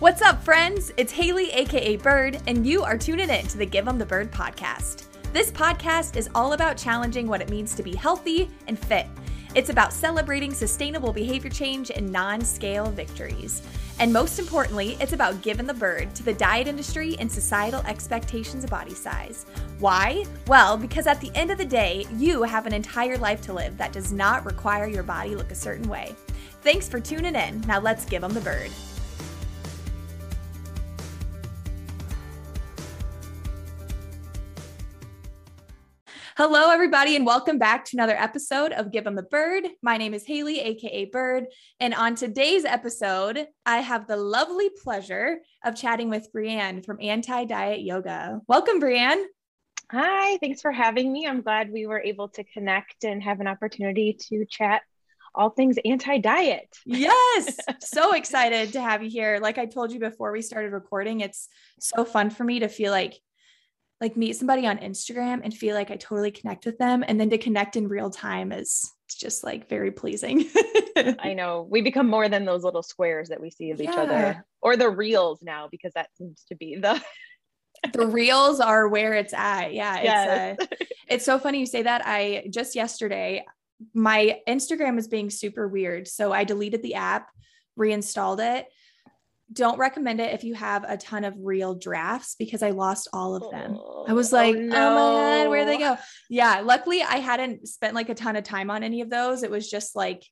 What's up, friends? It's Haley, aka Bird, and you are tuning in to the Give 'em the Bird podcast. This podcast is all about challenging what it means to be healthy and fit. It's about celebrating sustainable behavior change and non scale victories. And most importantly, it's about giving the bird to the diet industry and societal expectations of body size. Why? Well, because at the end of the day, you have an entire life to live that does not require your body look a certain way. Thanks for tuning in. Now let's give them the bird. Hello, everybody, and welcome back to another episode of Give 'em the Bird. My name is Haley, aka Bird, and on today's episode, I have the lovely pleasure of chatting with Brianne from Anti Diet Yoga. Welcome, Brianne. Hi, thanks for having me. I'm glad we were able to connect and have an opportunity to chat all things anti diet. yes, so excited to have you here. Like I told you before we started recording, it's so fun for me to feel like like meet somebody on Instagram and feel like I totally connect with them. And then to connect in real time is just like very pleasing. I know we become more than those little squares that we see of yeah. each other or the reels now, because that seems to be the. the reels are where it's at. Yeah. It's, yes. uh, it's so funny you say that. I just yesterday, my Instagram was being super weird. So I deleted the app, reinstalled it don't recommend it if you have a ton of reel drafts because I lost all of them. I was oh, like, oh, no. oh my God, where did they go? Yeah. Luckily I hadn't spent like a ton of time on any of those. It was just like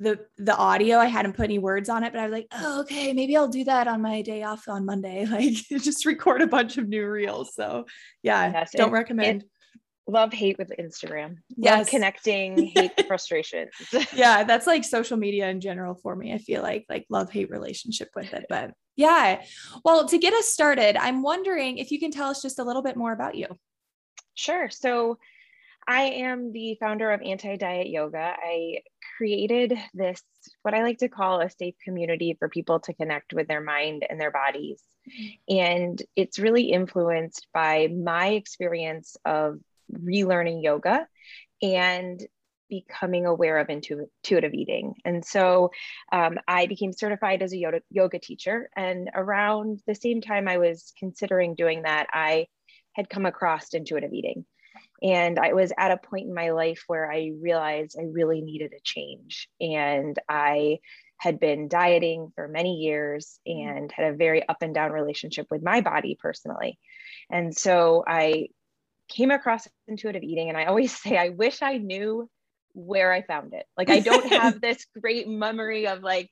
the the audio. I hadn't put any words on it, but I was like, oh, okay, maybe I'll do that on my day off on Monday. Like just record a bunch of new reels. So yeah, yes, don't recommend love hate with Instagram. Yes. Love connecting, hate frustrations. yeah, that's like social media in general for me. I feel like like love hate relationship with it. But yeah. Well, to get us started, I'm wondering if you can tell us just a little bit more about you. Sure. So I am the founder of Anti Diet Yoga. I created this, what I like to call a safe community for people to connect with their mind and their bodies. Mm-hmm. And it's really influenced by my experience of relearning yoga and becoming aware of intuitive eating. And so um, I became certified as a yoga, yoga teacher. And around the same time I was considering doing that, I had come across intuitive eating. And I was at a point in my life where I realized I really needed a change. And I had been dieting for many years and had a very up and down relationship with my body personally. And so I came across intuitive eating and I always say I wish I knew where I found it. Like I don't have this great memory of like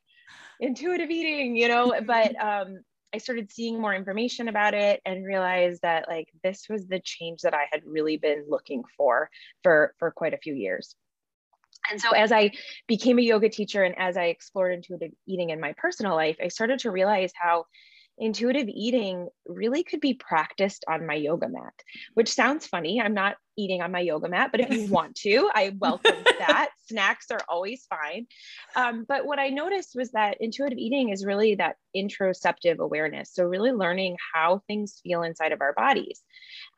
intuitive eating, you know, but um I started seeing more information about it and realized that like this was the change that I had really been looking for for for quite a few years. And so as I became a yoga teacher and as I explored intuitive eating in my personal life, I started to realize how intuitive eating really could be practiced on my yoga mat, which sounds funny. I'm not eating on my yoga mat, but if you want to, I welcome that. Snacks are always fine. Um, but what I noticed was that intuitive eating is really that interoceptive awareness. So, really learning how things feel inside of our bodies.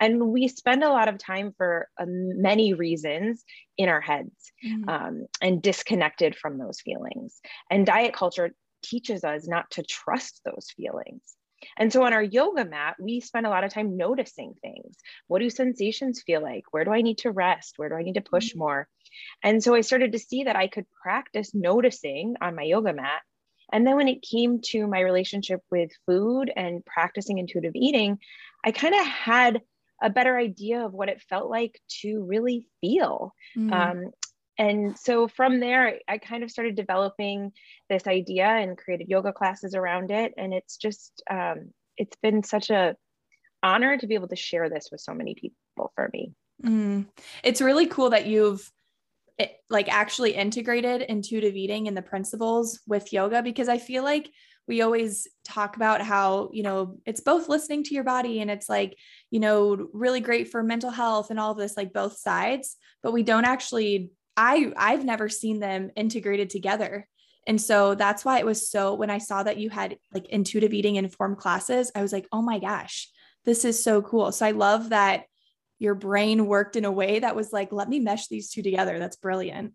And we spend a lot of time for uh, many reasons in our heads mm-hmm. um, and disconnected from those feelings. And diet culture teaches us not to trust those feelings. And so on our yoga mat, we spend a lot of time noticing things. What do sensations feel like? Where do I need to rest? Where do I need to push mm-hmm. more? And so I started to see that I could practice noticing on my yoga mat. And then when it came to my relationship with food and practicing intuitive eating, I kind of had a better idea of what it felt like to really feel. Mm. Um, and so from there i kind of started developing this idea and created yoga classes around it and it's just um, it's been such a honor to be able to share this with so many people for me mm. it's really cool that you've it, eh, like actually integrated intuitive eating and the principles with yoga because i feel like we always talk about how you know it's both listening to your body and it's like you know really great for mental health and all of this like both sides but we don't actually I I've never seen them integrated together. And so that's why it was so when I saw that you had like intuitive eating informed classes, I was like, "Oh my gosh, this is so cool." So I love that your brain worked in a way that was like, "Let me mesh these two together." That's brilliant.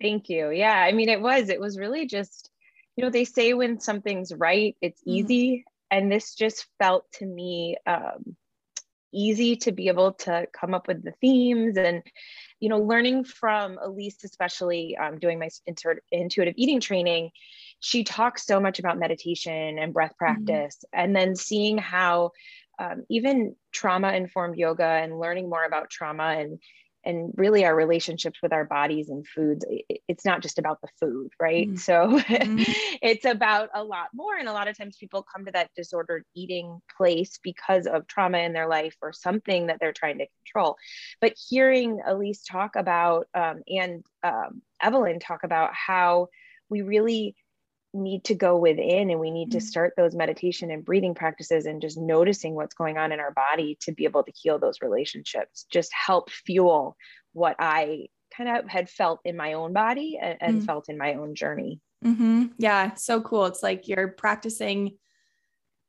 Thank you. Yeah, I mean it was it was really just you know, they say when something's right, it's mm-hmm. easy. And this just felt to me um, easy to be able to come up with the themes and you know learning from Elyse especially um, doing my intuitive eating training she talks so much about meditation and breath mm-hmm. practice mm-hmm. and then seeing how um, even trauma informed yoga and learning more about trauma and and really our relationships with our bodies and foods it's not just about the food right? Mm-hmm. so it's about a lot more and a lot of times people come to that disordered eating place because of trauma in their life or something that they're trying to control. But hearing Elyse talk about um, and um, evelyn talk about how we really need to go within and we need mm-hmm. to start those meditation and breathing practices and just noticing what's going on in our body to be able to heal those relationships just help fuel what i kind of had felt in my own body and, and mm-hmm. felt in my own journey mm-hmm. yeah so cool it's like you're practicing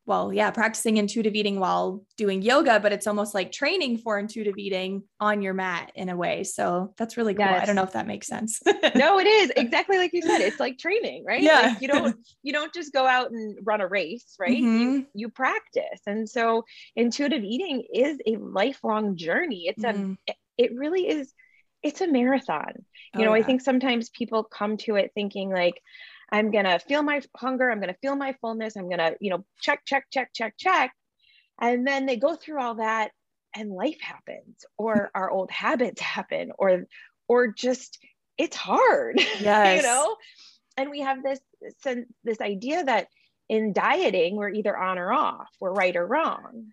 well, yeah, practicing intuitive eating while doing yoga, but it's almost like training for intuitive eating on your mat in a way. So that's really cool. Yes. I don't know if that makes sense. no, it is exactly like you said. It's like training, right? Yeah. Like you don't you don't just go out and run a race, right? Mm-hmm. You you practice. And so intuitive eating is a lifelong journey. It's mm-hmm. a it really is it's a marathon. You oh, know, yeah. I think sometimes people come to it thinking like, I'm going to feel my hunger. I'm going to feel my fullness. I'm going to, you know, check, check, check, check, check. And then they go through all that and life happens or our old habits happen or, or just it's hard, yes. you know? And we have this sense, this idea that in dieting, we're either on or off, we're right or wrong.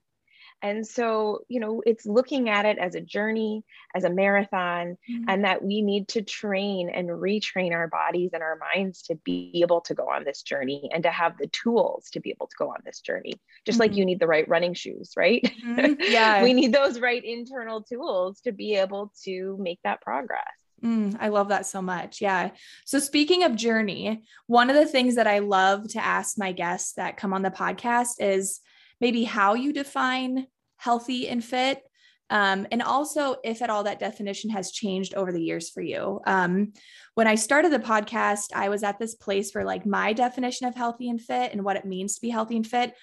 And so, you know, it's looking at it as a journey, as a marathon, mm-hmm. and that we need to train and retrain our bodies and our minds to be able to go on this journey and to have the tools to be able to go on this journey. Just mm-hmm. like you need the right running shoes, right? Mm-hmm. Yeah. we need those right internal tools to be able to make that progress. Mm, I love that so much. Yeah. So, speaking of journey, one of the things that I love to ask my guests that come on the podcast is maybe how you define healthy and fit. Um, and also, if at all, that definition has changed over the years for you. Um, when I started the podcast, I was at this place where, like, my definition of healthy and fit and what it means to be healthy and fit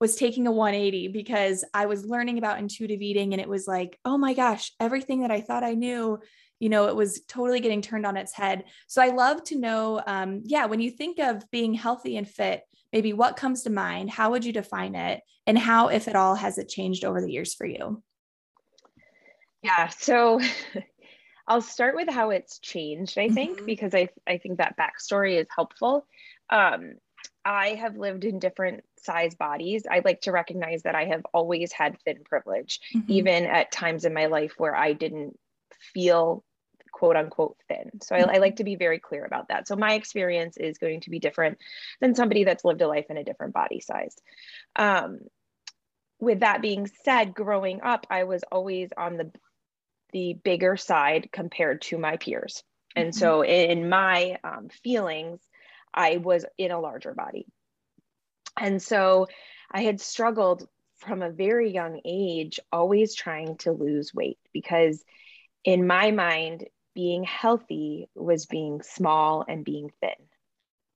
was taking a 180 because I was learning about intuitive eating and it was like, oh my gosh, everything that I thought I knew, you know, it was totally getting turned on its head. So I love to know, um, yeah, when you think of being healthy and fit, maybe what comes to mind? How would you define it? And how, if at all, has it changed over the years for you? Yeah. So I'll start with how it's changed, I think, mm-hmm. because I, I think that backstory is helpful. Um, I have lived in different size bodies. I like to recognize that I have always had thin privilege, mm-hmm. even at times in my life where I didn't feel quote unquote thin. So I, I, like to be very clear about that. So my experience is going to be different than somebody that's lived a life in a different body size. Um, with that being said, growing up, I was always on the the bigger side compared to my peers. And mm-hmm. so in my um, feelings, I was in a larger body. And so I had struggled from a very young age, always trying to lose weight because in my mind, being healthy was being small and being thin.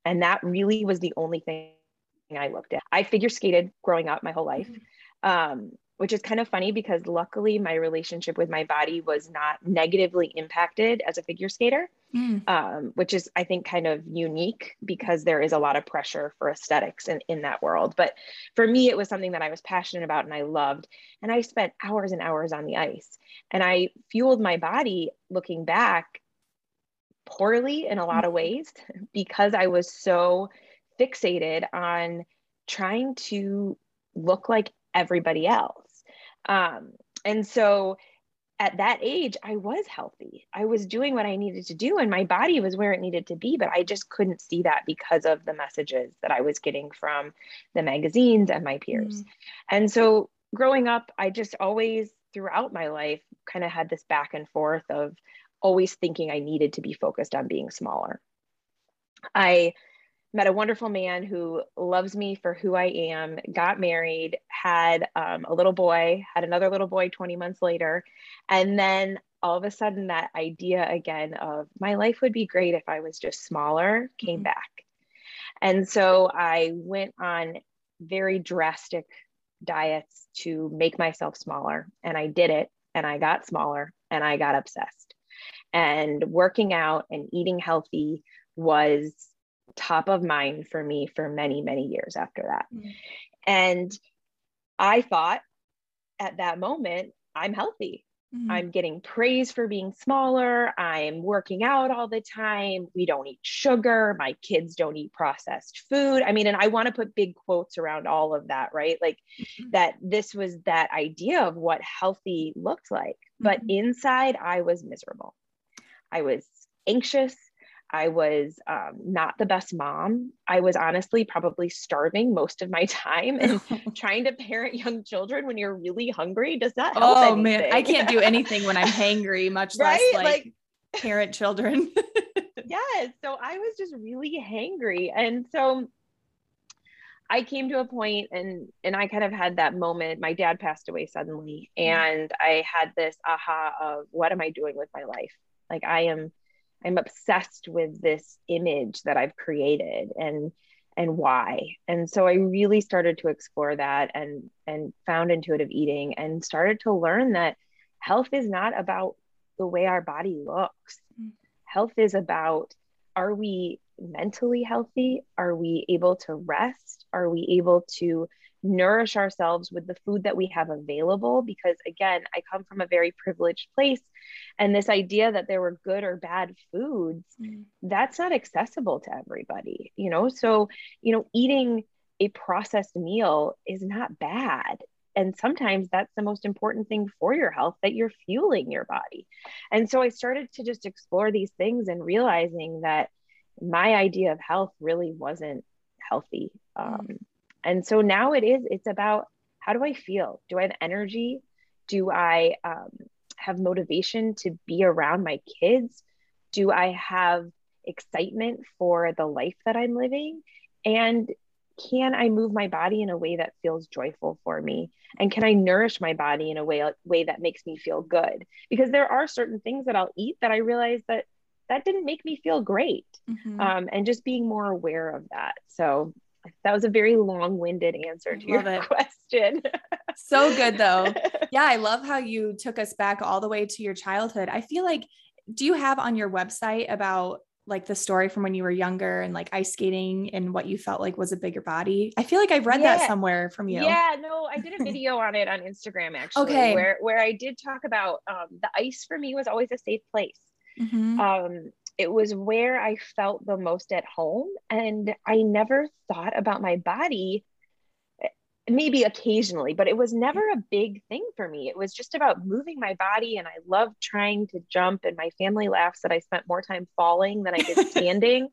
And that really was the only thing I looked at. I figure skated growing up my whole life. Um, which is kind of funny because luckily my relationship with my body was not negatively impacted as a figure skater, mm. um, which is, I think, kind of unique because there is a lot of pressure for aesthetics in, in that world. But for me, it was something that I was passionate about and I loved. And I spent hours and hours on the ice. And I fueled my body looking back poorly in a lot mm. of ways because I was so fixated on trying to look like everybody else um, and so at that age, I was healthy. I was doing what I needed to do, and my body was where it needed to be, but I just couldn't see that because of the messages that I was getting from the magazines and my peers. Mm. And so growing up, I just always, throughout my life, kind of had this back and forth of always thinking I needed to be focused on being smaller. I met a wonderful man who loves me for who I am, got married, had um, a little boy, had another little boy 20 months later. And then all of a sudden, that idea again of my life would be great if I was just smaller came mm-hmm. back. And so I went on very drastic diets to make myself smaller. And I did it and I got smaller and I got obsessed. And working out and eating healthy was top of mind for me for many, many years after that. Mm-hmm. And I thought at that moment, I'm healthy. Mm-hmm. I'm getting praise for being smaller. I'm working out all the time. We don't eat sugar. My kids don't eat processed food. I mean, and I want to put big quotes around all of that, right? Like mm-hmm. that this was that idea of what healthy looked like. But mm-hmm. inside, I was miserable. I was anxious. I was um, not the best mom. I was honestly probably starving most of my time and trying to parent young children when you're really hungry does not help. Oh anything. man, I can't do anything when I'm hangry, much right? less like, like parent children. yes. So I was just really hangry. And so I came to a point and and I kind of had that moment. My dad passed away suddenly mm. and I had this aha of what am I doing with my life? Like I am I'm obsessed with this image that I've created and and why. And so I really started to explore that and and found intuitive eating and started to learn that health is not about the way our body looks. Mm. Health is about are we mentally healthy? Are we able to rest? Are we able to nourish ourselves with the food that we have available because again i come from a very privileged place and this idea that there were good or bad foods mm. that's not accessible to everybody you know so you know eating a processed meal is not bad and sometimes that's the most important thing for your health that you're fueling your body and so i started to just explore these things and realizing that my idea of health really wasn't healthy um, mm. And so now it is, it's about how do I feel? Do I have energy? Do I um, have motivation to be around my kids? Do I have excitement for the life that I'm living? And can I move my body in a way that feels joyful for me? And can I nourish my body in a way, way that makes me feel good? Because there are certain things that I'll eat that I realize that that didn't make me feel great. Mm-hmm. Um, and just being more aware of that. So that was a very long-winded answer to your it. question. so good though. Yeah, I love how you took us back all the way to your childhood. I feel like do you have on your website about like the story from when you were younger and like ice skating and what you felt like was a bigger body. I feel like I've read yeah. that somewhere from you. Yeah, no, I did a video on it on Instagram actually. Okay. Where where I did talk about um, the ice for me was always a safe place. Mm-hmm. Um, it was where I felt the most at home. And I never thought about my body maybe occasionally, but it was never a big thing for me. It was just about moving my body. And I loved trying to jump. And my family laughs that I spent more time falling than I did standing.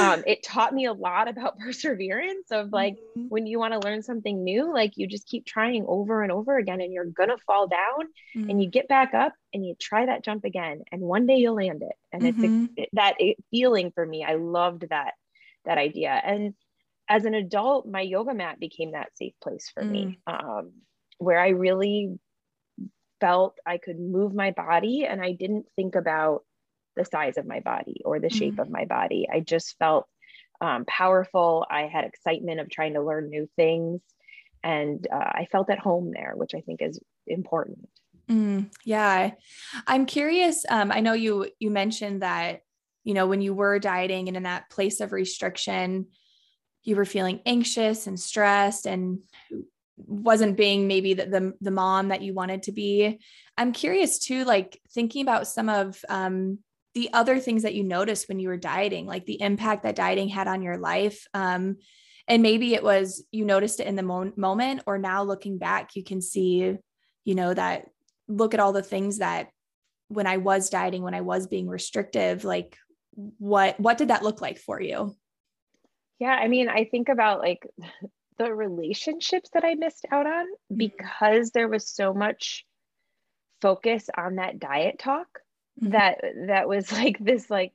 um, it taught me a lot about perseverance of like mm-hmm. when you want to learn something new, like you just keep trying over and over again and you're going to fall down mm-hmm. and you get back up and you try that jump again. And one day you'll land it. And mm-hmm. it's a, it, that feeling for me. I loved that, that idea. And as an adult, my yoga mat became that safe place for mm. me, um, where I really felt I could move my body and I didn't think about the size of my body or the shape mm. of my body. I just felt um, powerful. I had excitement of trying to learn new things. And uh, I felt at home there, which I think is important. Mm, yeah. I'm curious. Um, I know you, you mentioned that, you know, when you were dieting and in that place of restriction, you were feeling anxious and stressed and wasn't being maybe the, the, the mom that you wanted to be. I'm curious too like thinking about some of um, the other things that you noticed when you were dieting like the impact that dieting had on your life um, and maybe it was you noticed it in the mo- moment or now looking back you can see you know that look at all the things that when i was dieting when i was being restrictive like what what did that look like for you yeah, I mean, I think about like the relationships that I missed out on mm-hmm. because there was so much focus on that diet talk mm-hmm. that that was like this like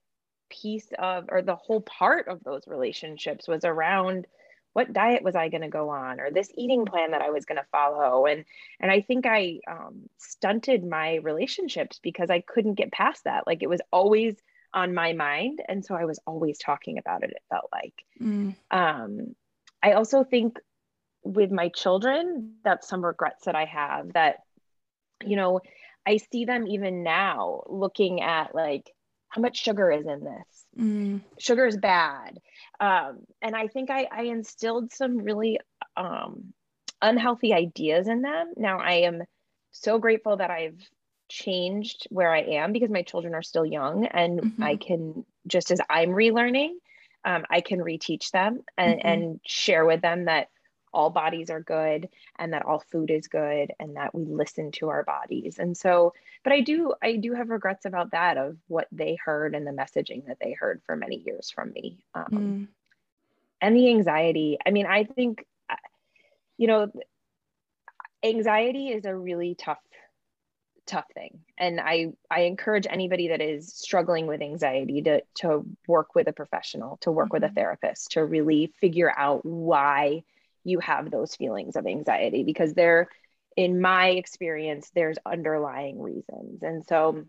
piece of or the whole part of those relationships was around what diet was I going to go on or this eating plan that I was going to follow and and I think I um, stunted my relationships because I couldn't get past that like it was always on my mind. And so I was always talking about it, it felt like. Mm. Um, I also think with my children, that's some regrets that I have that, you know, I see them even now looking at like how much sugar is in this. Mm. Sugar is bad. Um, and I think I, I instilled some really um, unhealthy ideas in them. Now I am so grateful that I've changed where I am because my children are still young and mm-hmm. I can, just as I'm relearning, um, I can reteach them and, mm-hmm. and share with them that all bodies are good and that all food is good and that we listen to our bodies and so but i do i do have regrets about that of what they heard and the messaging that they heard for many years from me um, mm. and the anxiety i mean i think uh, you know anxiety is a really tough tough thing and i i encourage anybody that is struggling with anxiety to to work with a professional to work mm-hmm. with a mm-hmm. therapist to really figure out why you have those feelings of anxiety because they're in my experience there's underlying reasons and so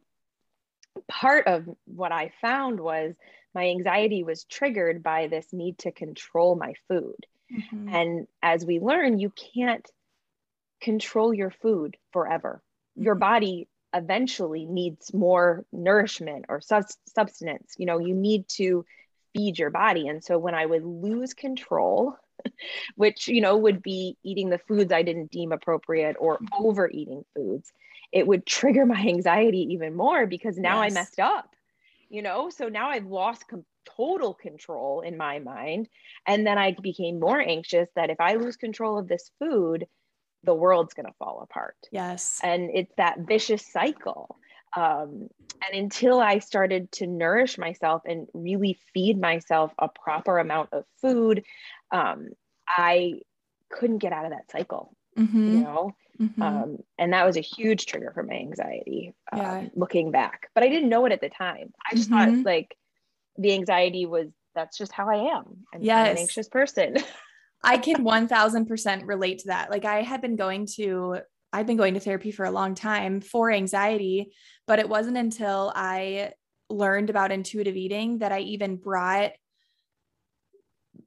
part of what i found was my anxiety was triggered by this need to control my food mm-hmm. and as we learn you can't control your food forever your body eventually needs more nourishment or substance you know you need to feed your body. And so when i would lose control which you know would be eating the foods i didn't deem appropriate or overeating foods it would trigger my anxiety even more because now yes. i messed up you know? So now i've lost com- total control in my mind. And then i became more anxious that if i lose control of this food the world's going to fall apart. Yes. And it's that vicious cycle. Um, and until I started to nourish myself and really feed myself a proper amount of food, um, I couldn't get out of that cycle, mm-hmm. you know? Mm-hmm. Um, and that was a huge trigger for my anxiety um, yeah. looking back. But I didn't know it at the time. I just mm-hmm. thought like the anxiety was that's just how I am. I'm, yes. I'm an anxious person. I can 1000% relate to that. Like I had been going to I've been going to therapy for a long time for anxiety, but it wasn't until I learned about intuitive eating that I even brought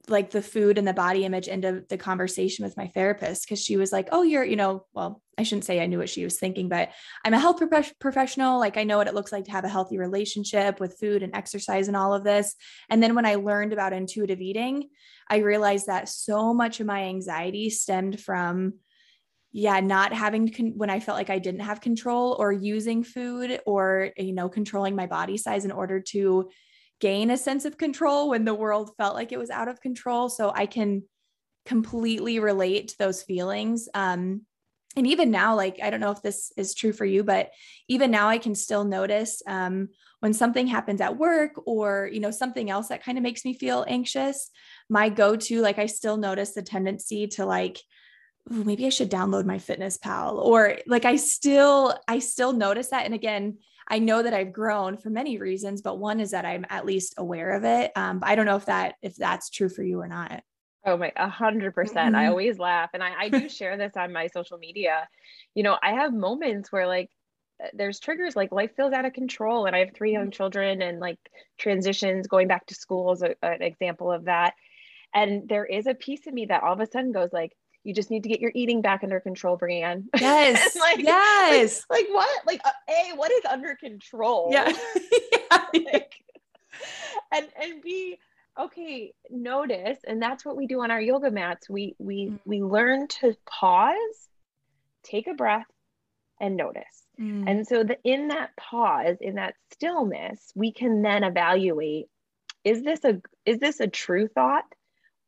like the food and the body image into the conversation with my therapist because she was like, "Oh, you're, you know, well, I shouldn't say I knew what she was thinking, but I'm a health pro- professional. Like I know what it looks like to have a healthy relationship with food and exercise and all of this." And then when I learned about intuitive eating, I realized that so much of my anxiety stemmed from yeah, not having con- when I felt like I didn't have control or using food or you know, controlling my body size in order to gain a sense of control when the world felt like it was out of control. So I can completely relate to those feelings. Um, and even now, like, I don't know if this is true for you, but even now I can still notice um, when something happens at work or, you know, something else that kind of makes me feel anxious, my go-to, like, I still notice the tendency to like, maybe I should download MyFitnessPal or like, I still, I still notice that. And again, I know that I've grown for many reasons, but one is that I'm at least aware of it. Um, I don't know if that if that's true for you or not. Oh my, a hundred percent. I mm-hmm. always laugh, and I, I do share this on my social media. You know, I have moments where like uh, there's triggers like life feels out of control, and I have three young mm-hmm. children, and like transitions, going back to school is a, an example of that. And there is a piece of me that all of a sudden goes like, you just need to get your eating back under control, Brianne. Yes. like, yes. Like, like, what? Like, uh, A, what is under control? Yeah. like, and, and B, okay, notice. And that's what we do on our yoga mats. We, we, mm. we learn to pause, take a breath and notice. Mm. And so the, in that pause, in that stillness, we can then evaluate, is this a, is this a true thought?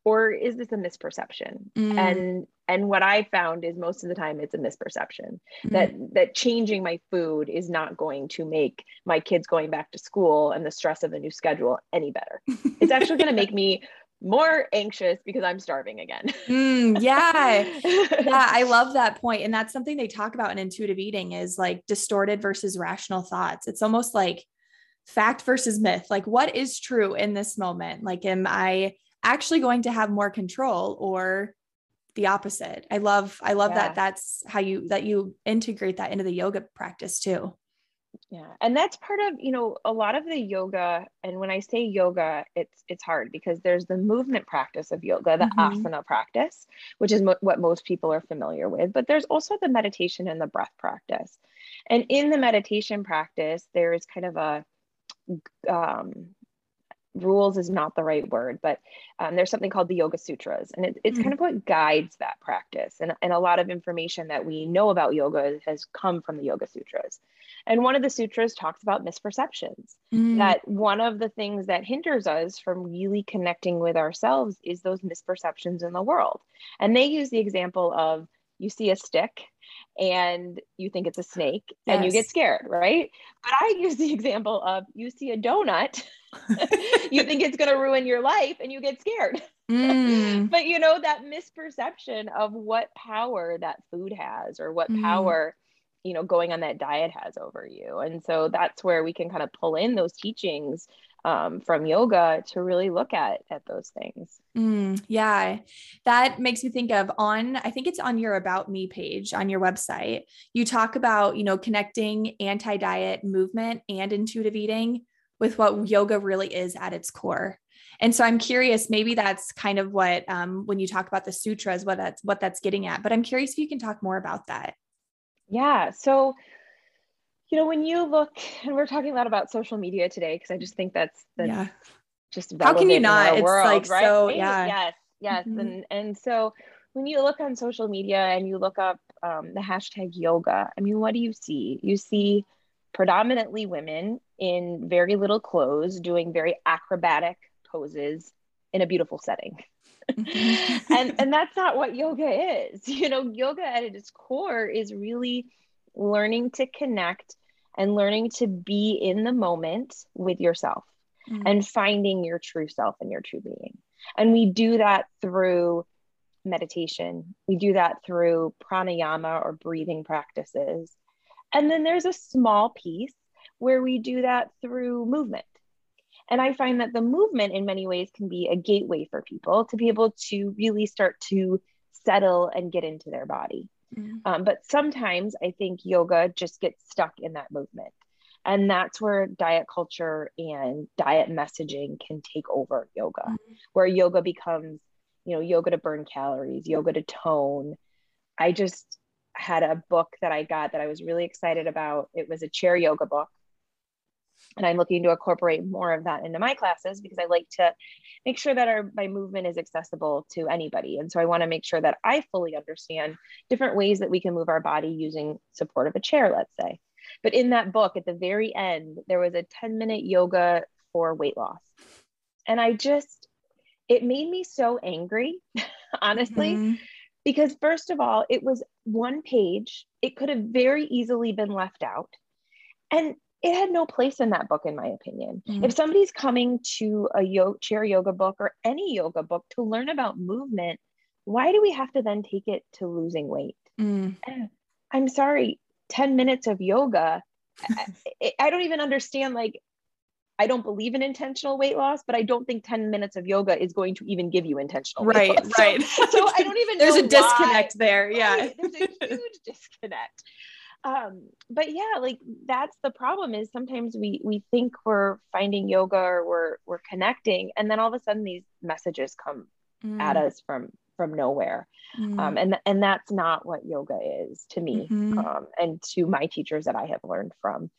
Or is this a misperception? Mm. and and what i found is most of the time it's a misperception mm. that that changing my food is not going to make my kids going back to school and the stress of the new schedule any better. It's actually going to make me more anxious because i'm starving again. Mm, yeah. Yeah i love that point and that's something they talk about in intuitive eating is like distorted versus rational thoughts. It's almost like fact versus myth. Like what is true in this moment? Like am i actually going to have more control or the opposite. I love I love yeah. that that's how you that you integrate that into the yoga practice too. yeah and that's part of you know a lot of the yoga and when i say yoga it's it's hard because there's the movement practice of yoga the mm-hmm. asana practice which is mo- what most people are familiar with but there's also the meditation and the breath practice and in the meditation practice there is kind of a um, rules is not the right word, but um, there's something called the Yoga Sutras, and it, it's mm-hmm. kind of what guides that practice. And, and a lot of information that we know about yoga has come from the Yoga Sutras. And one of the sutras talks about misperceptions. Mm-hmm. That one of the things that hinders us from really connecting with ourselves is those misperceptions in the world. And they use the example of you see a stick and you think it's a snake yes. and you get scared, right? But I use the example of you see a donut, you think it's going to ruin your life and you get scared. Mm. but you know, that misperception of what power that food has or what mm. power you know going on that diet has over you and so that's where we can kind of pull in those teachings um, from yoga to really look at at those things. Mm, yeah. That makes me think of on i think it's on your about me page on your website you talk about you know connecting anti-diet movement and intuitive eating with what yoga really is at its core. And so i'm curious maybe that's kind of what um, when you talk about the sutras what that's what that's getting at but i'm curious if you can talk more about that. Yeah. So you know when you look and we're talking a lot about social media today because i just think that's that's yeah. just how can you not it's world, like right? so yeah yes yes mm-hmm. and and so when you look on social media and you look up um, the hashtag yoga i mean what do you see you see predominantly women in very little clothes doing very acrobatic poses in a beautiful setting mm-hmm. and and that's not what yoga is you know yoga at its core is really learning to connect and learning to be in the moment with yourself mm-hmm. and finding your true self and your true being. And we do that through meditation, we do that through pranayama or breathing practices. And then there's a small piece where we do that through movement. And I find that the movement, in many ways, can be a gateway for people to be able to really start to settle and get into their body. Mm-hmm. Um, but sometimes I think yoga just gets stuck in that movement. And that's where diet culture and diet messaging can take over yoga, mm-hmm. where yoga becomes, you know, yoga to burn calories, yoga to tone. I just had a book that I got that I was really excited about. It was a chair yoga book and i'm looking to incorporate more of that into my classes because i like to make sure that our my movement is accessible to anybody. And so i want to make sure that i fully understand different ways that we can move our body using support of a chair let's say. But in that book at the very end there was a 10 minute yoga for weight loss. And i just it made me so angry honestly mm-hmm. because first of all it was one page. It could have very easily been left out. And it had no place in that book in my opinion mm-hmm. if somebody's coming to a yo- chair yoga book or any yoga book to learn about movement why do we have to then take it to losing weight mm. i'm sorry 10 minutes of yoga I, I don't even understand like I don't believe in intentional weight loss, but I don't think 10 minutes of yoga is going to even give you intentional right, Right. So, so, I don't even There's a disconnect why. there. Yeah. Right? There's a huge disconnect um but yeah like that's the problem is sometimes we we think we're finding yoga or we're we're connecting and then all of a sudden these messages come mm. at us from from nowhere um, mm. um and and that's not what yoga is to me mm-hmm. um and to my teachers that i have learned from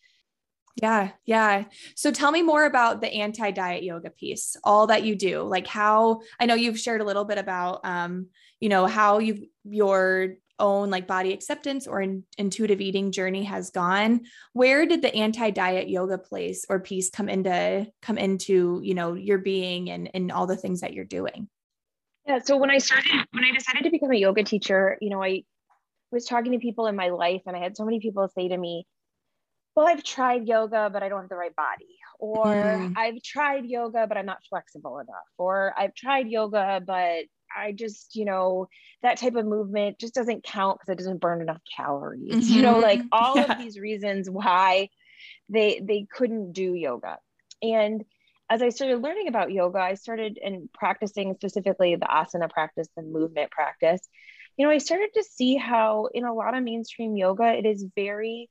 yeah, yeah. So tell me more about the anti-diet yoga piece, all that you do. Like how I know you've shared a little bit about um, you know, how you've your own like body acceptance or in, intuitive eating journey has gone where did the anti-diet yoga place or piece come into come into you know your being and and all the things that you're doing yeah so when i started when i decided to become a yoga teacher you know i was talking to people in my life and i had so many people say to me well i've tried yoga but i don't have the right body or mm. i've tried yoga but i'm not flexible enough or i've tried yoga but I just, you know, that type of movement just doesn't count because it doesn't burn enough calories. Mm-hmm. You know, like all yeah. of these reasons why they they couldn't do yoga. And as I started learning about yoga, I started and practicing specifically the asana practice and movement practice. You know, I started to see how in a lot of mainstream yoga, it is very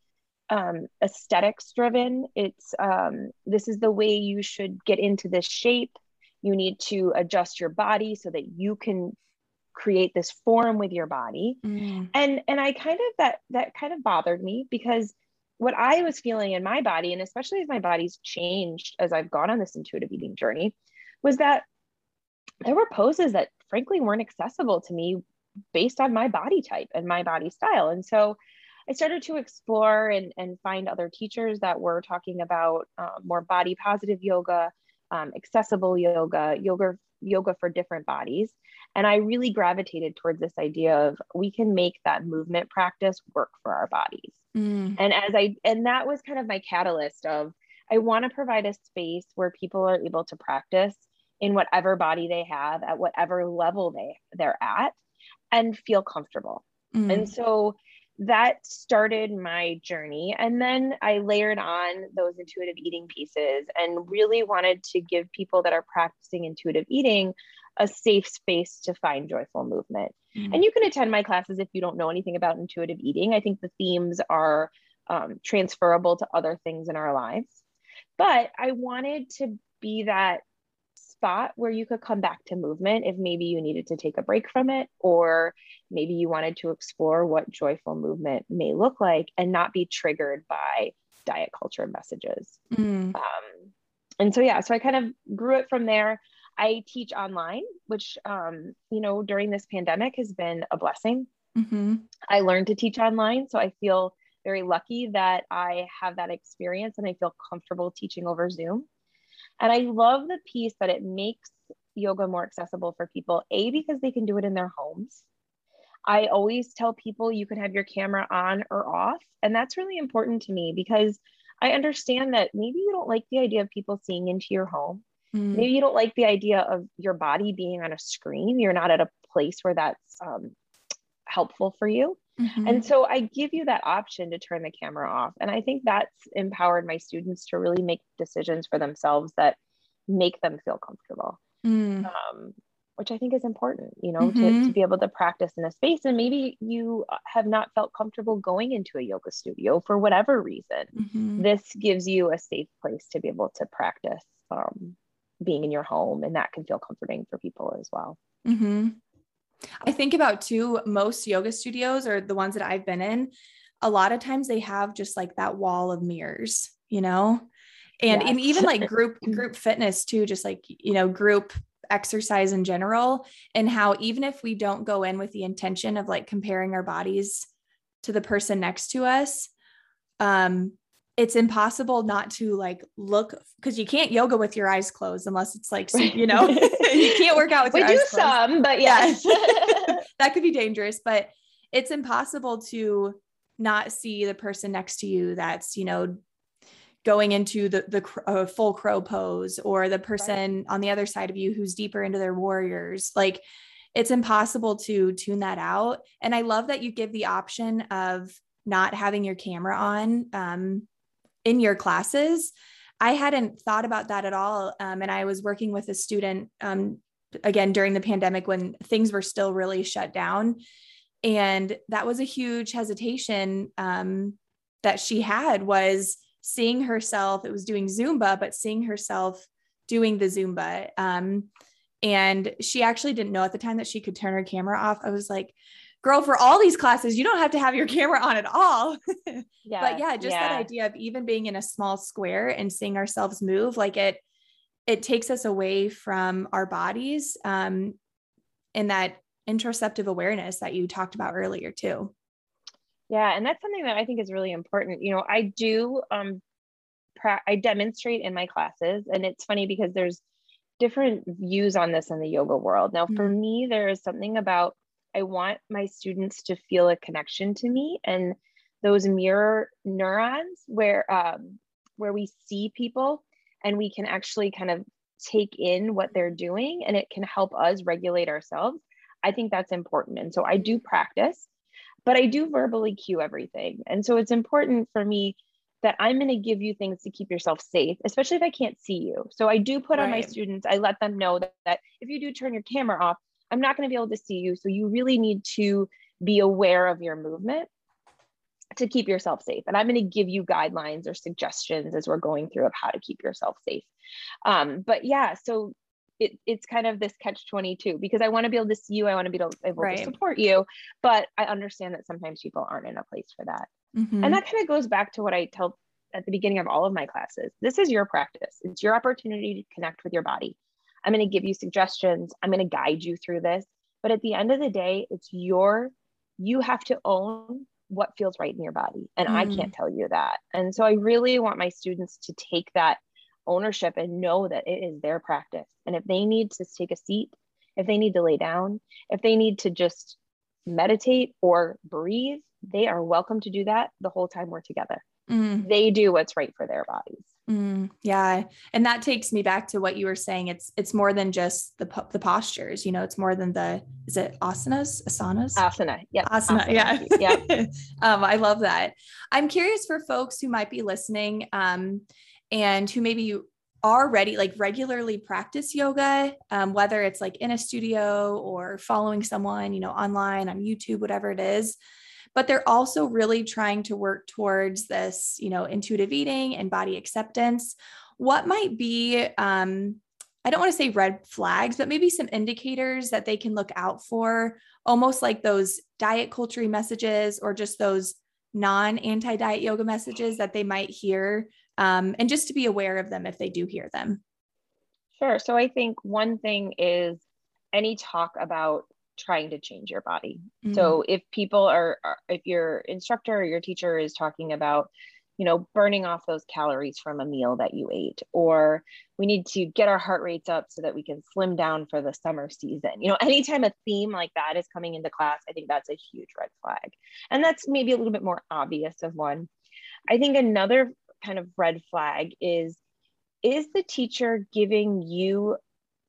um, aesthetics driven. It's um, this is the way you should get into this shape. You need to adjust your body so that you can create this form with your body. Mm. And and I kind of that that kind of bothered me because what I was feeling in my body, and especially as my body's changed as I've gone on this intuitive eating journey, was that there were poses that frankly weren't accessible to me based on my body type and my body style. And so I started to explore and, and find other teachers that were talking about uh, more body positive yoga, um, accessible yoga, yoga, yoga for different bodies. And I really gravitated towards this idea of we can make that movement practice work for our bodies. Mm. And as I, and that was kind of my catalyst of I want to provide a space where people are able to practice in whatever body they have at whatever level they they're at and feel comfortable. Mm. And so that started my journey. And then I layered on those intuitive eating pieces and really wanted to give people that are practicing intuitive eating a safe space to find joyful movement. Mm-hmm. And you can attend my classes if you don't know anything about intuitive eating. I think the themes are um, transferable to other things in our lives. But I wanted to be that spot where you could come back to movement if maybe you needed to take a break from it, or maybe you wanted to explore what joyful movement may look like and not be triggered by diet culture messages. Mm. Um, and so, yeah, so I kind of grew it from there. I teach online, which, um, you know, during this pandemic has been a blessing. Mm-hmm. I learned to teach online. So I feel very lucky that I have that experience and I feel comfortable teaching over Zoom. And I love the piece that it makes yoga more accessible for people, A, because they can do it in their homes. I always tell people you can have your camera on or off. And that's really important to me because I understand that maybe you don't like the idea of people seeing into your home. Mm. Maybe you don't like the idea of your body being on a screen. You're not at a place where that's um, helpful for you. Mm-hmm. And so I give you that option to turn the camera off. And I think that's empowered my students to really make decisions for themselves that make them feel comfortable, mm. um, which I think is important, you know, mm-hmm. to, to be able to practice in a space. And maybe you have not felt comfortable going into a yoga studio for whatever reason. Mm-hmm. This gives you a safe place to be able to practice um, being in your home. And that can feel comforting for people as well. I think about too, most yoga studios or the ones that I've been in, a lot of times they have just like that wall of mirrors, you know? And, yes. and even like group group fitness too, just like, you know, group exercise in general, and how even if we don't go in with the intention of like comparing our bodies to the person next to us, um, it's impossible not to like look because you can't yoga with your eyes closed unless it's like you know you can't work out with we your eyes closed. We do some, but yes, that could be dangerous. But it's impossible to not see the person next to you that's you know going into the the uh, full crow pose or the person right. on the other side of you who's deeper into their warriors like it's impossible to tune that out and i love that you give the option of not having your camera on um, in your classes. I hadn't thought about that at all. Um, and I was working with a student um, again during the pandemic when things were still really shut down. And that was a huge hesitation um, that she had was seeing herself, it was doing Zumba, but seeing herself doing the Zumba. Um, and she actually didn't know at the time that she could turn her camera off. I was like, girl, for all these classes, you don't have to have your camera on at all. yeah, but yeah, just yeah. that idea of even being in a small square and seeing ourselves move, like it, it takes us away from our bodies um, and that interoceptive awareness that you talked about earlier too. Yeah, and that's something that I think is really important. You know, I do um pra- I demonstrate in my classes and it's funny because there's different views on this in the yoga world. Now, for mm-hmm. me there is something about I want my students to feel a connection to me and those mirror neurons where um, where we see people and we can actually kind of take in what they're doing and it can help us regulate ourselves. I think that's important. And so I do practice, but I do verbally cue everything. And so it's important for me that I'm going to give you things to keep yourself safe, especially if I can't see you. So I do put right. on my students, I let them know that, that if you do turn your camera off, I'm not going to be able to see you. So you really need to be aware of your movement. to keep yourself safe. And I'm going to give you guidelines or suggestions as we're going through of how to keep yourself safe. Um, but yeah, so it, it's kind of this catch 22 because I want to be able to see you. I want to be able, able right. to support you, but I understand that sometimes people aren't in a place for that. Mm-hmm. And that kind of goes back to what I tell at the beginning of all of my classes. This is your practice. It's your opportunity to connect with your body. I'm going to give you suggestions. I'm going to guide you through this. But at the end of the day, it's your, you have to own what feels right in your body. And mm. I can't tell you that. And so I really want my students to take that ownership and know that it is their practice. And if they need to take a seat, if they need to lay down, if they need to just meditate or breathe, they are welcome to do that the whole time we're together. Mm. They do what's right for their bodies. Mm, yeah, and that takes me back to what you were saying. It's it's more than just the the postures. You know, it's more than the is it asanas, asanas, asana. Yeah, asana. asana. Yeah, yeah. um, I love that. I'm curious for folks who might be listening, um, and who maybe are ready, like regularly practice yoga, um, whether it's like in a studio or following someone, you know, online on YouTube, whatever it is but they're also really trying to work towards this, you know, intuitive eating and body acceptance. What might be, um, I don't want to say red flags, but maybe some indicators that they can look out for, almost like those diet culture messages or just those non anti diet yoga messages that they might hear, um, and just to be aware of them if they do hear them. Sure. So I think one thing is any talk about trying to change your body. Mm-hmm. So if people are, are, if your instructor or your teacher is talking about, you know, burning off those calories from a meal that you ate, or we need to get our heart rates up so that we can slim down for the summer season. You know, anytime a theme like that is coming into class, I think that's a huge red flag. And that's maybe a little bit more obvious of one. I think another kind of red flag is is the teacher giving you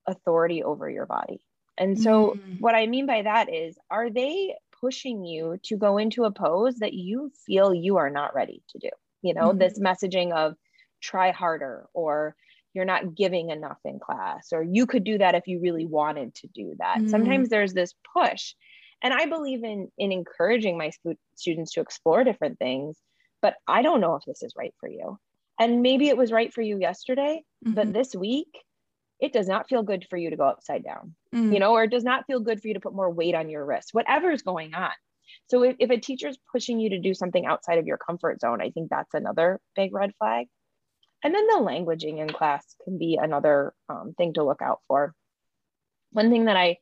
authority over your body? And so, mm. what I mean by that is, are they pushing you to go into a pose that you feel you are not ready to do? You know, mm. this messaging of try harder or you're not giving enough in class or you could do that if you really wanted to do that. Mm. Sometimes there's this push. And I believe in in encouraging my students to explore different things, but I don't know if this is right for you. And maybe it was right for you yesterday, mm-hmm. but this week it does not feel good for you to go upside down, mm. you know, or it does not feel good for you to put more weight on your wrist, whatever's going on. So if, if a teacher's pushing you to do something outside of your comfort zone, I think that's another big red flag. And then the languaging in class can be another um, thing to look out for. One thing that I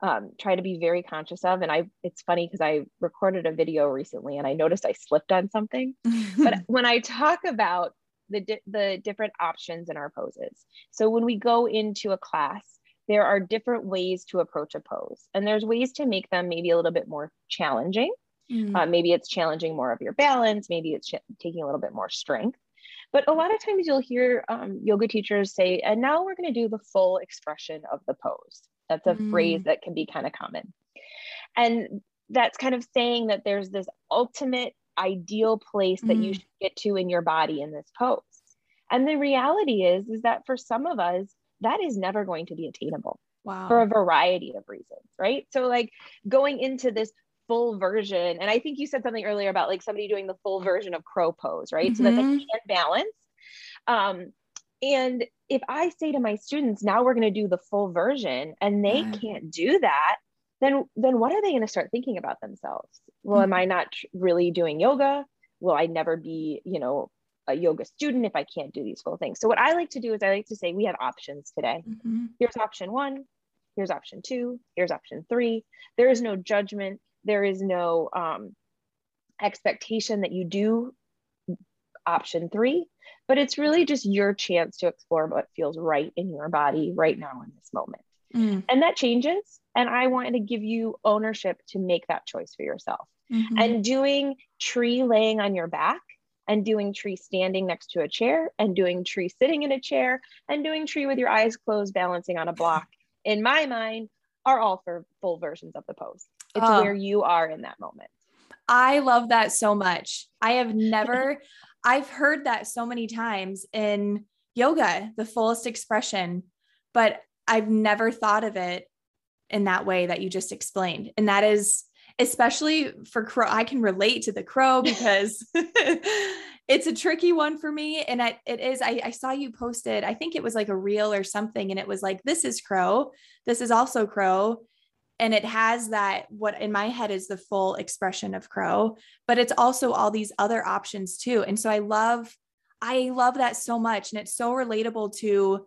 um, try to be very conscious of, and I it's funny because I recorded a video recently and I noticed I slipped on something. but when I talk about the, di- the different options in our poses. So when we go into a class, there are different ways to approach a pose, and there's ways to make them maybe a little bit more challenging. Mm-hmm. Uh, maybe it's challenging more of your balance, maybe it's ch- taking a little bit more strength. But a lot of times you'll hear um, yoga teachers say, and now we're going to do the full expression of the pose. That's a mm. phrase that can be kind of common. And that's kind of saying that there's this ultimate ideal place that mm. you should get to in your body in this pose. And the reality is, is that for some of us, that is never going to be attainable wow. for a variety of reasons, right? So, like going into this full version, and I think you said something earlier about like somebody doing the full version of crow pose, right? Mm-hmm. So that they mm-hmm. can balance. Um, and if I say to my students, now we're going to do the full version, and they yeah. can't do that, then then what are they going to start thinking about themselves? Well, mm-hmm. am I not really doing yoga? Will I never be, you know, a yoga student if I can't do these full things? So what I like to do is I like to say we have options today. Mm-hmm. Here's option 1, here's option 2, here's option 3. There is no judgment, there is no um, expectation that you do option 3, but it's really just your chance to explore what feels right in your body right now in this moment. Mm. And that changes and I wanted to give you ownership to make that choice for yourself. Mm-hmm. And doing tree laying on your back and doing tree standing next to a chair and doing tree sitting in a chair and doing tree with your eyes closed balancing on a block in my mind are all for full versions of the pose. It's oh. where you are in that moment. I love that so much. I have never I've heard that so many times in yoga, the fullest expression, but I've never thought of it in that way that you just explained. And that is, especially for crow. I can relate to the crow because it's a tricky one for me. And I, it is, I, I saw you posted, I think it was like a reel or something. And it was like, this is crow. This is also crow. And it has that, what in my head is the full expression of crow, but it's also all these other options too. And so I love, I love that so much. And it's so relatable to,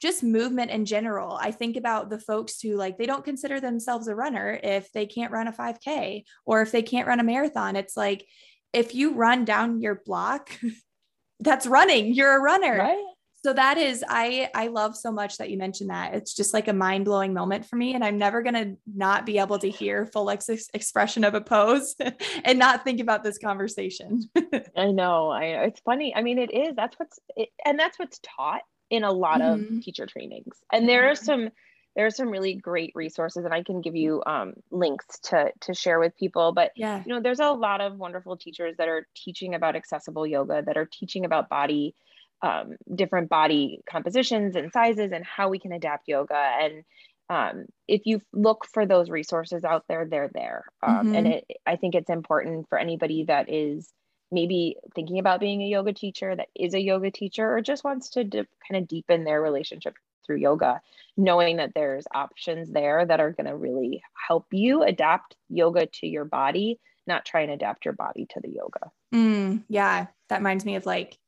just movement in general. I think about the folks who like they don't consider themselves a runner if they can't run a 5K or if they can't run a marathon. It's like if you run down your block, that's running. You're a runner. Right. So that is I I love so much that you mentioned that. It's just like a mind-blowing moment for me and I'm never going to not be able to hear full ex- expression of a pose and not think about this conversation. I know. I it's funny. I mean it is. That's what's it, and that's what's taught in a lot mm-hmm. of teacher trainings. And there are some there are some really great resources and I can give you um, links to to share with people. But yeah, you know, there's a lot of wonderful teachers that are teaching about accessible yoga, that are teaching about body, um, different body compositions and sizes and how we can adapt yoga. And um, if you look for those resources out there, they're there. Um, mm-hmm. And it, I think it's important for anybody that is maybe thinking about being a yoga teacher that is a yoga teacher or just wants to kind of deepen their relationship through yoga knowing that there's options there that are going to really help you adapt yoga to your body not try and adapt your body to the yoga. Mm, yeah that reminds me of like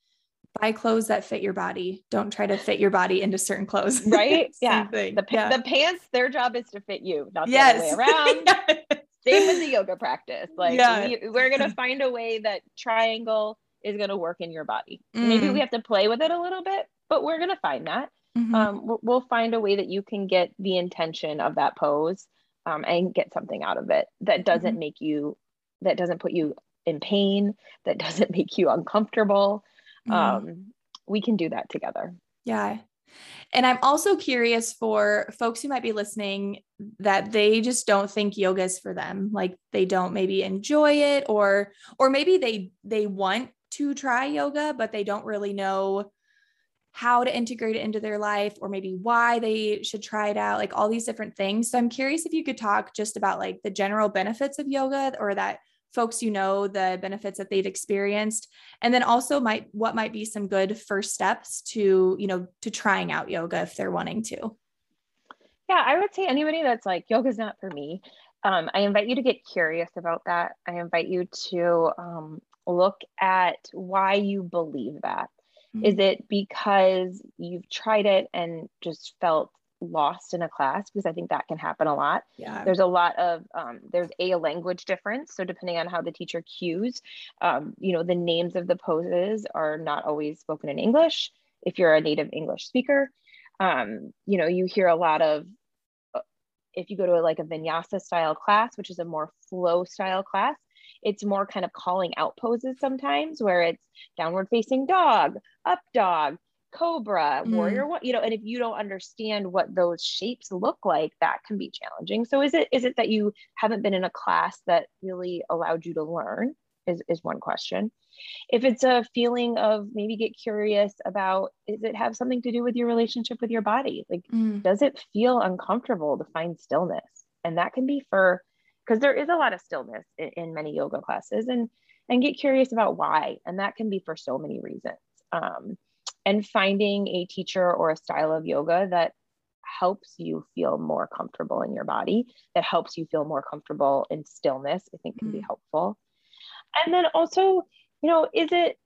buy clothes that fit your body. Don't try to fit your body into certain clothes. Right? Yeah. the, yeah. the pants their job is to fit you not the yes. other way around same with the yoga practice. Like yeah. we, are gonna find a way that triangle is gonna work in your body. Mm. Maybe we have to play with it a little bit, but we're gonna find that. Mm-hmm. Um, we'll find a way that you can get the intention of that pose um, and get something out of it that doesn't mm-hmm. make you that doesn't put you in pain that doesn't make you uncomfortable mm-hmm. um, we can do that together yeah and I'm also curious for folks who might be listening that they just don't think yoga is for them. Like they don't maybe enjoy it or or maybe they they want to try yoga but they don't really know how to integrate it into their life or maybe why they should try it out like all these different things so i'm curious if you could talk just about like the general benefits of yoga or that folks you know the benefits that they've experienced and then also might what might be some good first steps to you know to trying out yoga if they're wanting to yeah i would say anybody that's like yoga's not for me um, i invite you to get curious about that i invite you to um, look at why you believe that. Mm-hmm. Is it because you've tried it and just felt lost in a class because I think that can happen a lot. Yeah. There's a lot of um, there's a language difference. So depending on how the teacher cues, um, you know, the names of the poses are not always spoken in English. If you're a native English speaker, um, you know, you hear a lot of uh, if you go to a, like a vinyasa style class, which is a more flow style class, it's more kind of calling out poses sometimes where it's downward facing dog, up dog, cobra mm. warrior what you know and if you don't understand what those shapes look like that can be challenging. So is it is it that you haven't been in a class that really allowed you to learn is, is one question. If it's a feeling of maybe get curious about is it have something to do with your relationship with your body? Like mm. does it feel uncomfortable to find stillness? And that can be for because there is a lot of stillness in, in, many yoga classes and and get curious about why. And that can be for so many reasons. Um, and finding a teacher or a style of yoga that helps you feel more comfortable in your body, that helps you feel more comfortable in stillness, I think can mm-hmm. be helpful. And then also, you know, is it,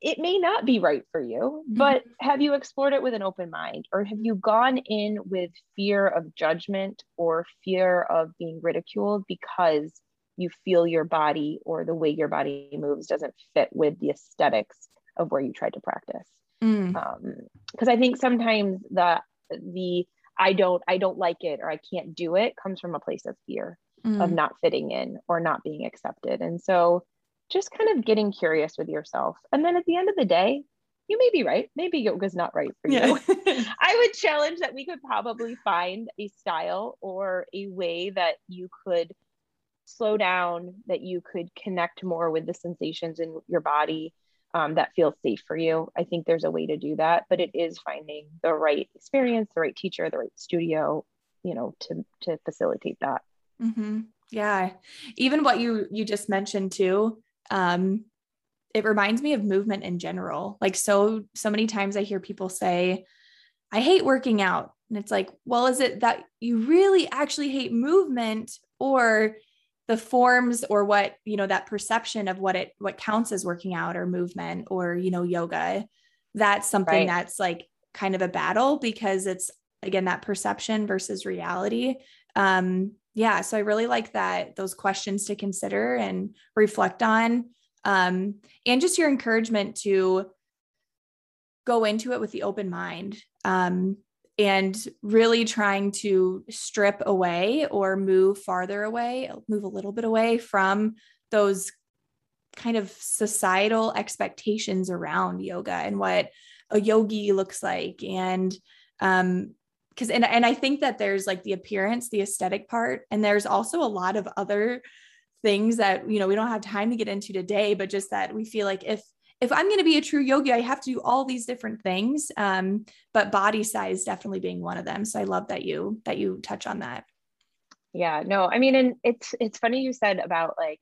it may not be right for you, mm-hmm. but have you explored it with an open mind or have you gone in with fear of judgment or fear of being ridiculed because you feel your body or the way your body moves doesn't fit with the aesthetics of where you tried to practice? Mm. um because i think sometimes the the i don't i don't like it or i can't do it comes from a place of fear mm. of not fitting in or not being accepted and so just kind of getting curious with yourself and then at the end of the day you may be right maybe yoga's not right for yeah. you i would challenge that we could probably find a style or a way that you could slow down that you could connect more with the sensations in your body um, that feels safe for you. I think there's a way to do that, but it is finding the right experience, the right teacher, the right studio, you know, to to facilitate that. Mm-hmm. Yeah. Even what you you just mentioned too. Um it reminds me of movement in general. Like so so many times I hear people say I hate working out. And it's like, well, is it that you really actually hate movement or the forms or what, you know, that perception of what it what counts as working out or movement or, you know, yoga? That's something right. that's like kind of a battle because it's again that perception versus reality. Um yeah, so I really like that those questions to consider and reflect on um and just your encouragement to go into it with the open mind um, and really trying to strip away or move farther away, move a little bit away from those kind of societal expectations around yoga and what a yogi looks like. And um because and, and i think that there's like the appearance the aesthetic part and there's also a lot of other things that you know we don't have time to get into today but just that we feel like if if I'm going to be a true yogi, I have to do all these different things. Um, but body size definitely being one of them. So I love that you that you touch on that. Yeah, no, I mean, and it's it's funny you said about like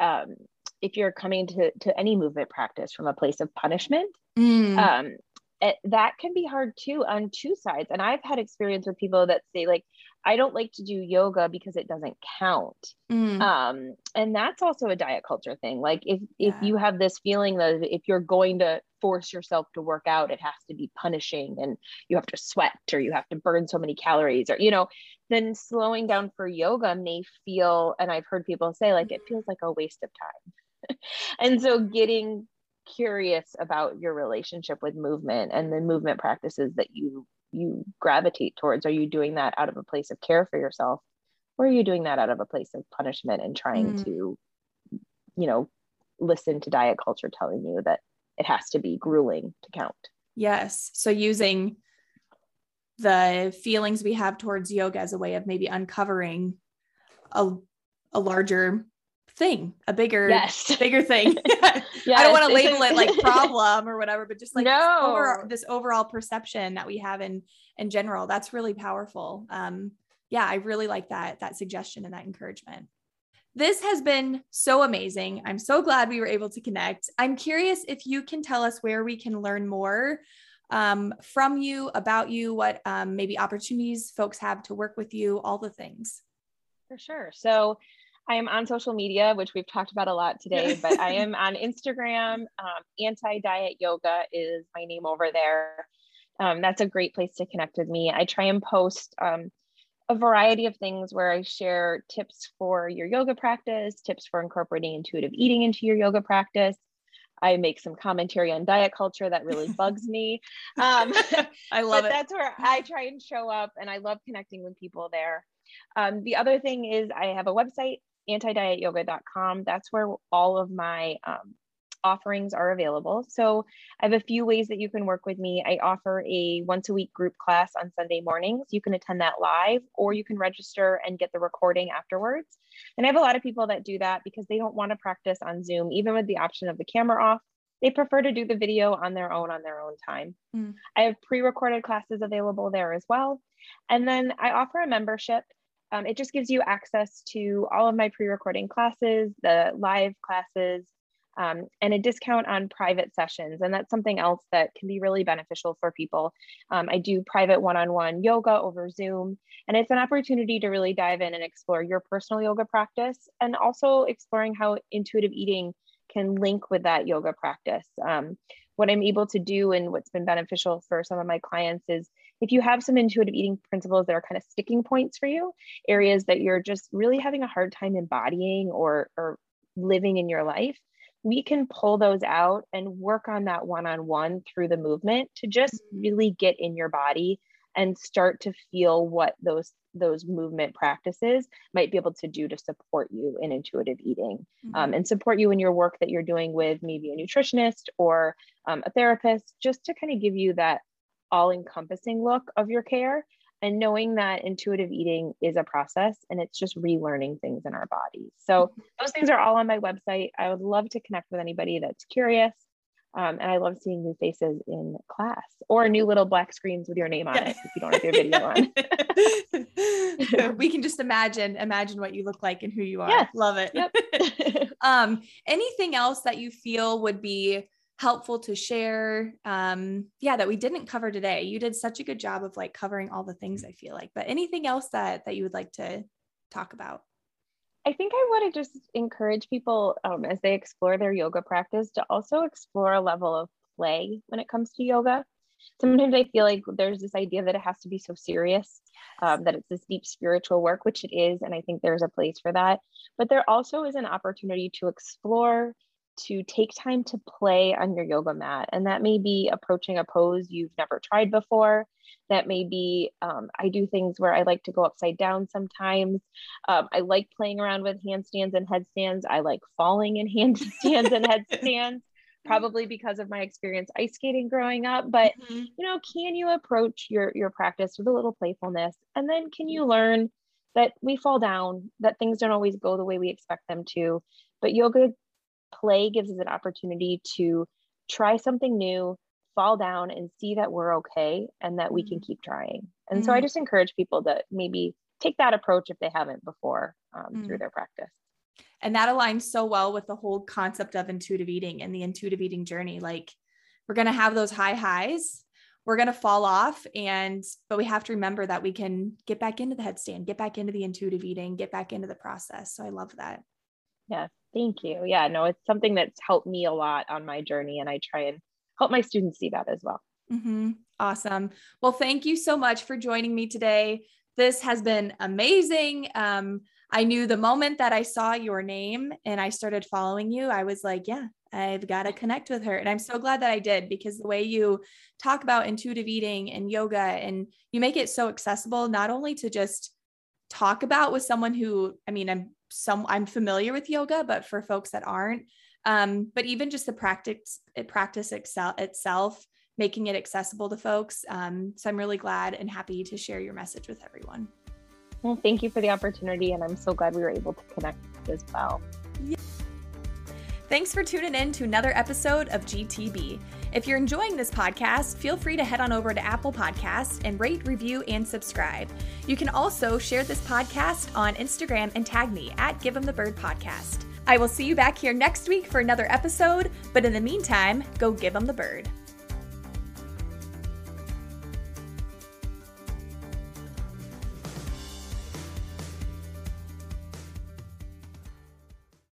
um, if you're coming to to any movement practice from a place of punishment, mm. um, it, that can be hard too on two sides. And I've had experience with people that say like, I don't like to do yoga because it doesn't count. Mm. Um, and that's also a diet culture thing. Like if yeah. if you have this feeling that if you're going to force yourself to work out, it has to be punishing and you have to sweat or you have to burn so many calories or you know, then slowing down for yoga may feel, and I've heard people say like it feels like a waste of time. and so getting curious about your relationship with movement and the movement practices that you you gravitate towards are you doing that out of a place of care for yourself or are you doing that out of a place of punishment and trying mm. to you know listen to diet culture telling you that it has to be grueling to count yes so using the feelings we have towards yoga as a way of maybe uncovering a, a larger thing, a bigger, yes. bigger thing. yes. I don't want to label it like problem or whatever, but just like no. this, over, this, overall perception that we have in in general. That's really powerful. Um, yeah, I really like that that suggestion and that encouragement. This has been so amazing. I'm so glad we were able to connect. I'm curious if you can tell us where we can learn more um, from you, about you, what um, maybe opportunities folks have to work with you, all the things. For sure. So I am on social media, which we've talked about a lot today, but I am on Instagram. Um, Anti Diet Yoga is my name over there. Um, that's a great place to connect with me. I try and post um, a variety of things where I share tips for your yoga practice, tips for incorporating intuitive eating into your yoga practice. I make some commentary on diet culture that really bugs me. Um, I love it. That's where I try and show up, and I love connecting with people there. Um, the other thing is I have a website, antidietyoga.com. That's where all of my um, offerings are available. So I have a few ways that you can work with me. I offer a once a week group class on Sunday mornings. You can attend that live or you can register and get the recording afterwards. And I have a lot of people that do that because they don't want to practice on Zoom, even with the option of the camera off. They prefer to do the video on their own on their own time. Mm. I have pre recorded classes available there as well. And then I offer a membership um, it just gives you access to all of my pre-recording classes, the live classes, um, and a discount on private sessions. And that's something else that can be really beneficial for people. Um, I do private one-on-one yoga over Zoom, and it's an opportunity to really dive in and explore your personal yoga practice and also exploring how intuitive eating can link with that yoga practice. Um, what I'm able to do and what's been beneficial for some of my clients is if you have some intuitive eating principles that are kind of sticking points for you, areas that you're just really having a hard time embodying or, or living in your life, we can pull those out and work on that one on one through the movement to just mm-hmm. really get in your body and start to feel what those those movement practices might be able to do to support you in intuitive eating mm-hmm. um, and support you in your work that you're doing with maybe a nutritionist or um, a therapist just to kind of give you that all encompassing look of your care and knowing that intuitive eating is a process and it's just relearning things in our bodies. So mm-hmm. those things are all on my website. I would love to connect with anybody that's curious. Um, and I love seeing new faces in class or new little black screens with your name on it if you don't have your video on. we can just imagine imagine what you look like and who you are. Yes. Love it. Yep. um, anything else that you feel would be helpful to share um yeah that we didn't cover today. You did such a good job of like covering all the things i feel like but anything else that that you would like to talk about? I think i want to just encourage people um, as they explore their yoga practice to also explore a level of play when it comes to yoga. Sometimes i feel like there's this idea that it has to be so serious um, that it's this deep spiritual work which it is and i think there's a place for that. But there also is an opportunity to explore to take time to play on your yoga mat. And that may be approaching a pose you've never tried before. That may be, um, I do things where I like to go upside down sometimes. Um, I like playing around with handstands and headstands. I like falling in handstands and headstands, probably because of my experience ice skating growing up. But, mm-hmm. you know, can you approach your, your practice with a little playfulness? And then can you learn that we fall down, that things don't always go the way we expect them to? But yoga play gives us an opportunity to try something new, fall down and see that we're okay and that we can mm-hmm. keep trying. And mm-hmm. so I mm-hmm. just encourage people to maybe take that approach if they haven't before um, mm-hmm. through their practice. And that aligns so well with the whole concept of intuitive eating and the intuitive eating journey. Like we're going to have those high highs, we're going to fall off and but we have to remember that we can get back into the headstand, get back into the intuitive eating, get back into the process. So I love that. Yeah, thank you. Yeah, no, it's something that's helped me a lot on my journey, and I try and help my students see that as well. Mm-hmm. Awesome. Well, thank you so much for joining me today. This has been amazing. Um, I knew the moment that I saw your name and I started following you, I was like, yeah, I've got to connect with her. And I'm so glad that I did because the way you talk about intuitive eating and yoga and you make it so accessible, not only to just talk about with someone who, I mean, I'm some I'm familiar with yoga, but for folks that aren't, um, but even just the practice practice excel, itself, making it accessible to folks. Um, so I'm really glad and happy to share your message with everyone. Well, thank you for the opportunity, and I'm so glad we were able to connect as well. Yeah. Thanks for tuning in to another episode of GTB. If you're enjoying this podcast, feel free to head on over to Apple Podcasts and rate, review, and subscribe. You can also share this podcast on Instagram and tag me at Give 'em the Bird Podcast. I will see you back here next week for another episode, but in the meantime, go give 'em the bird.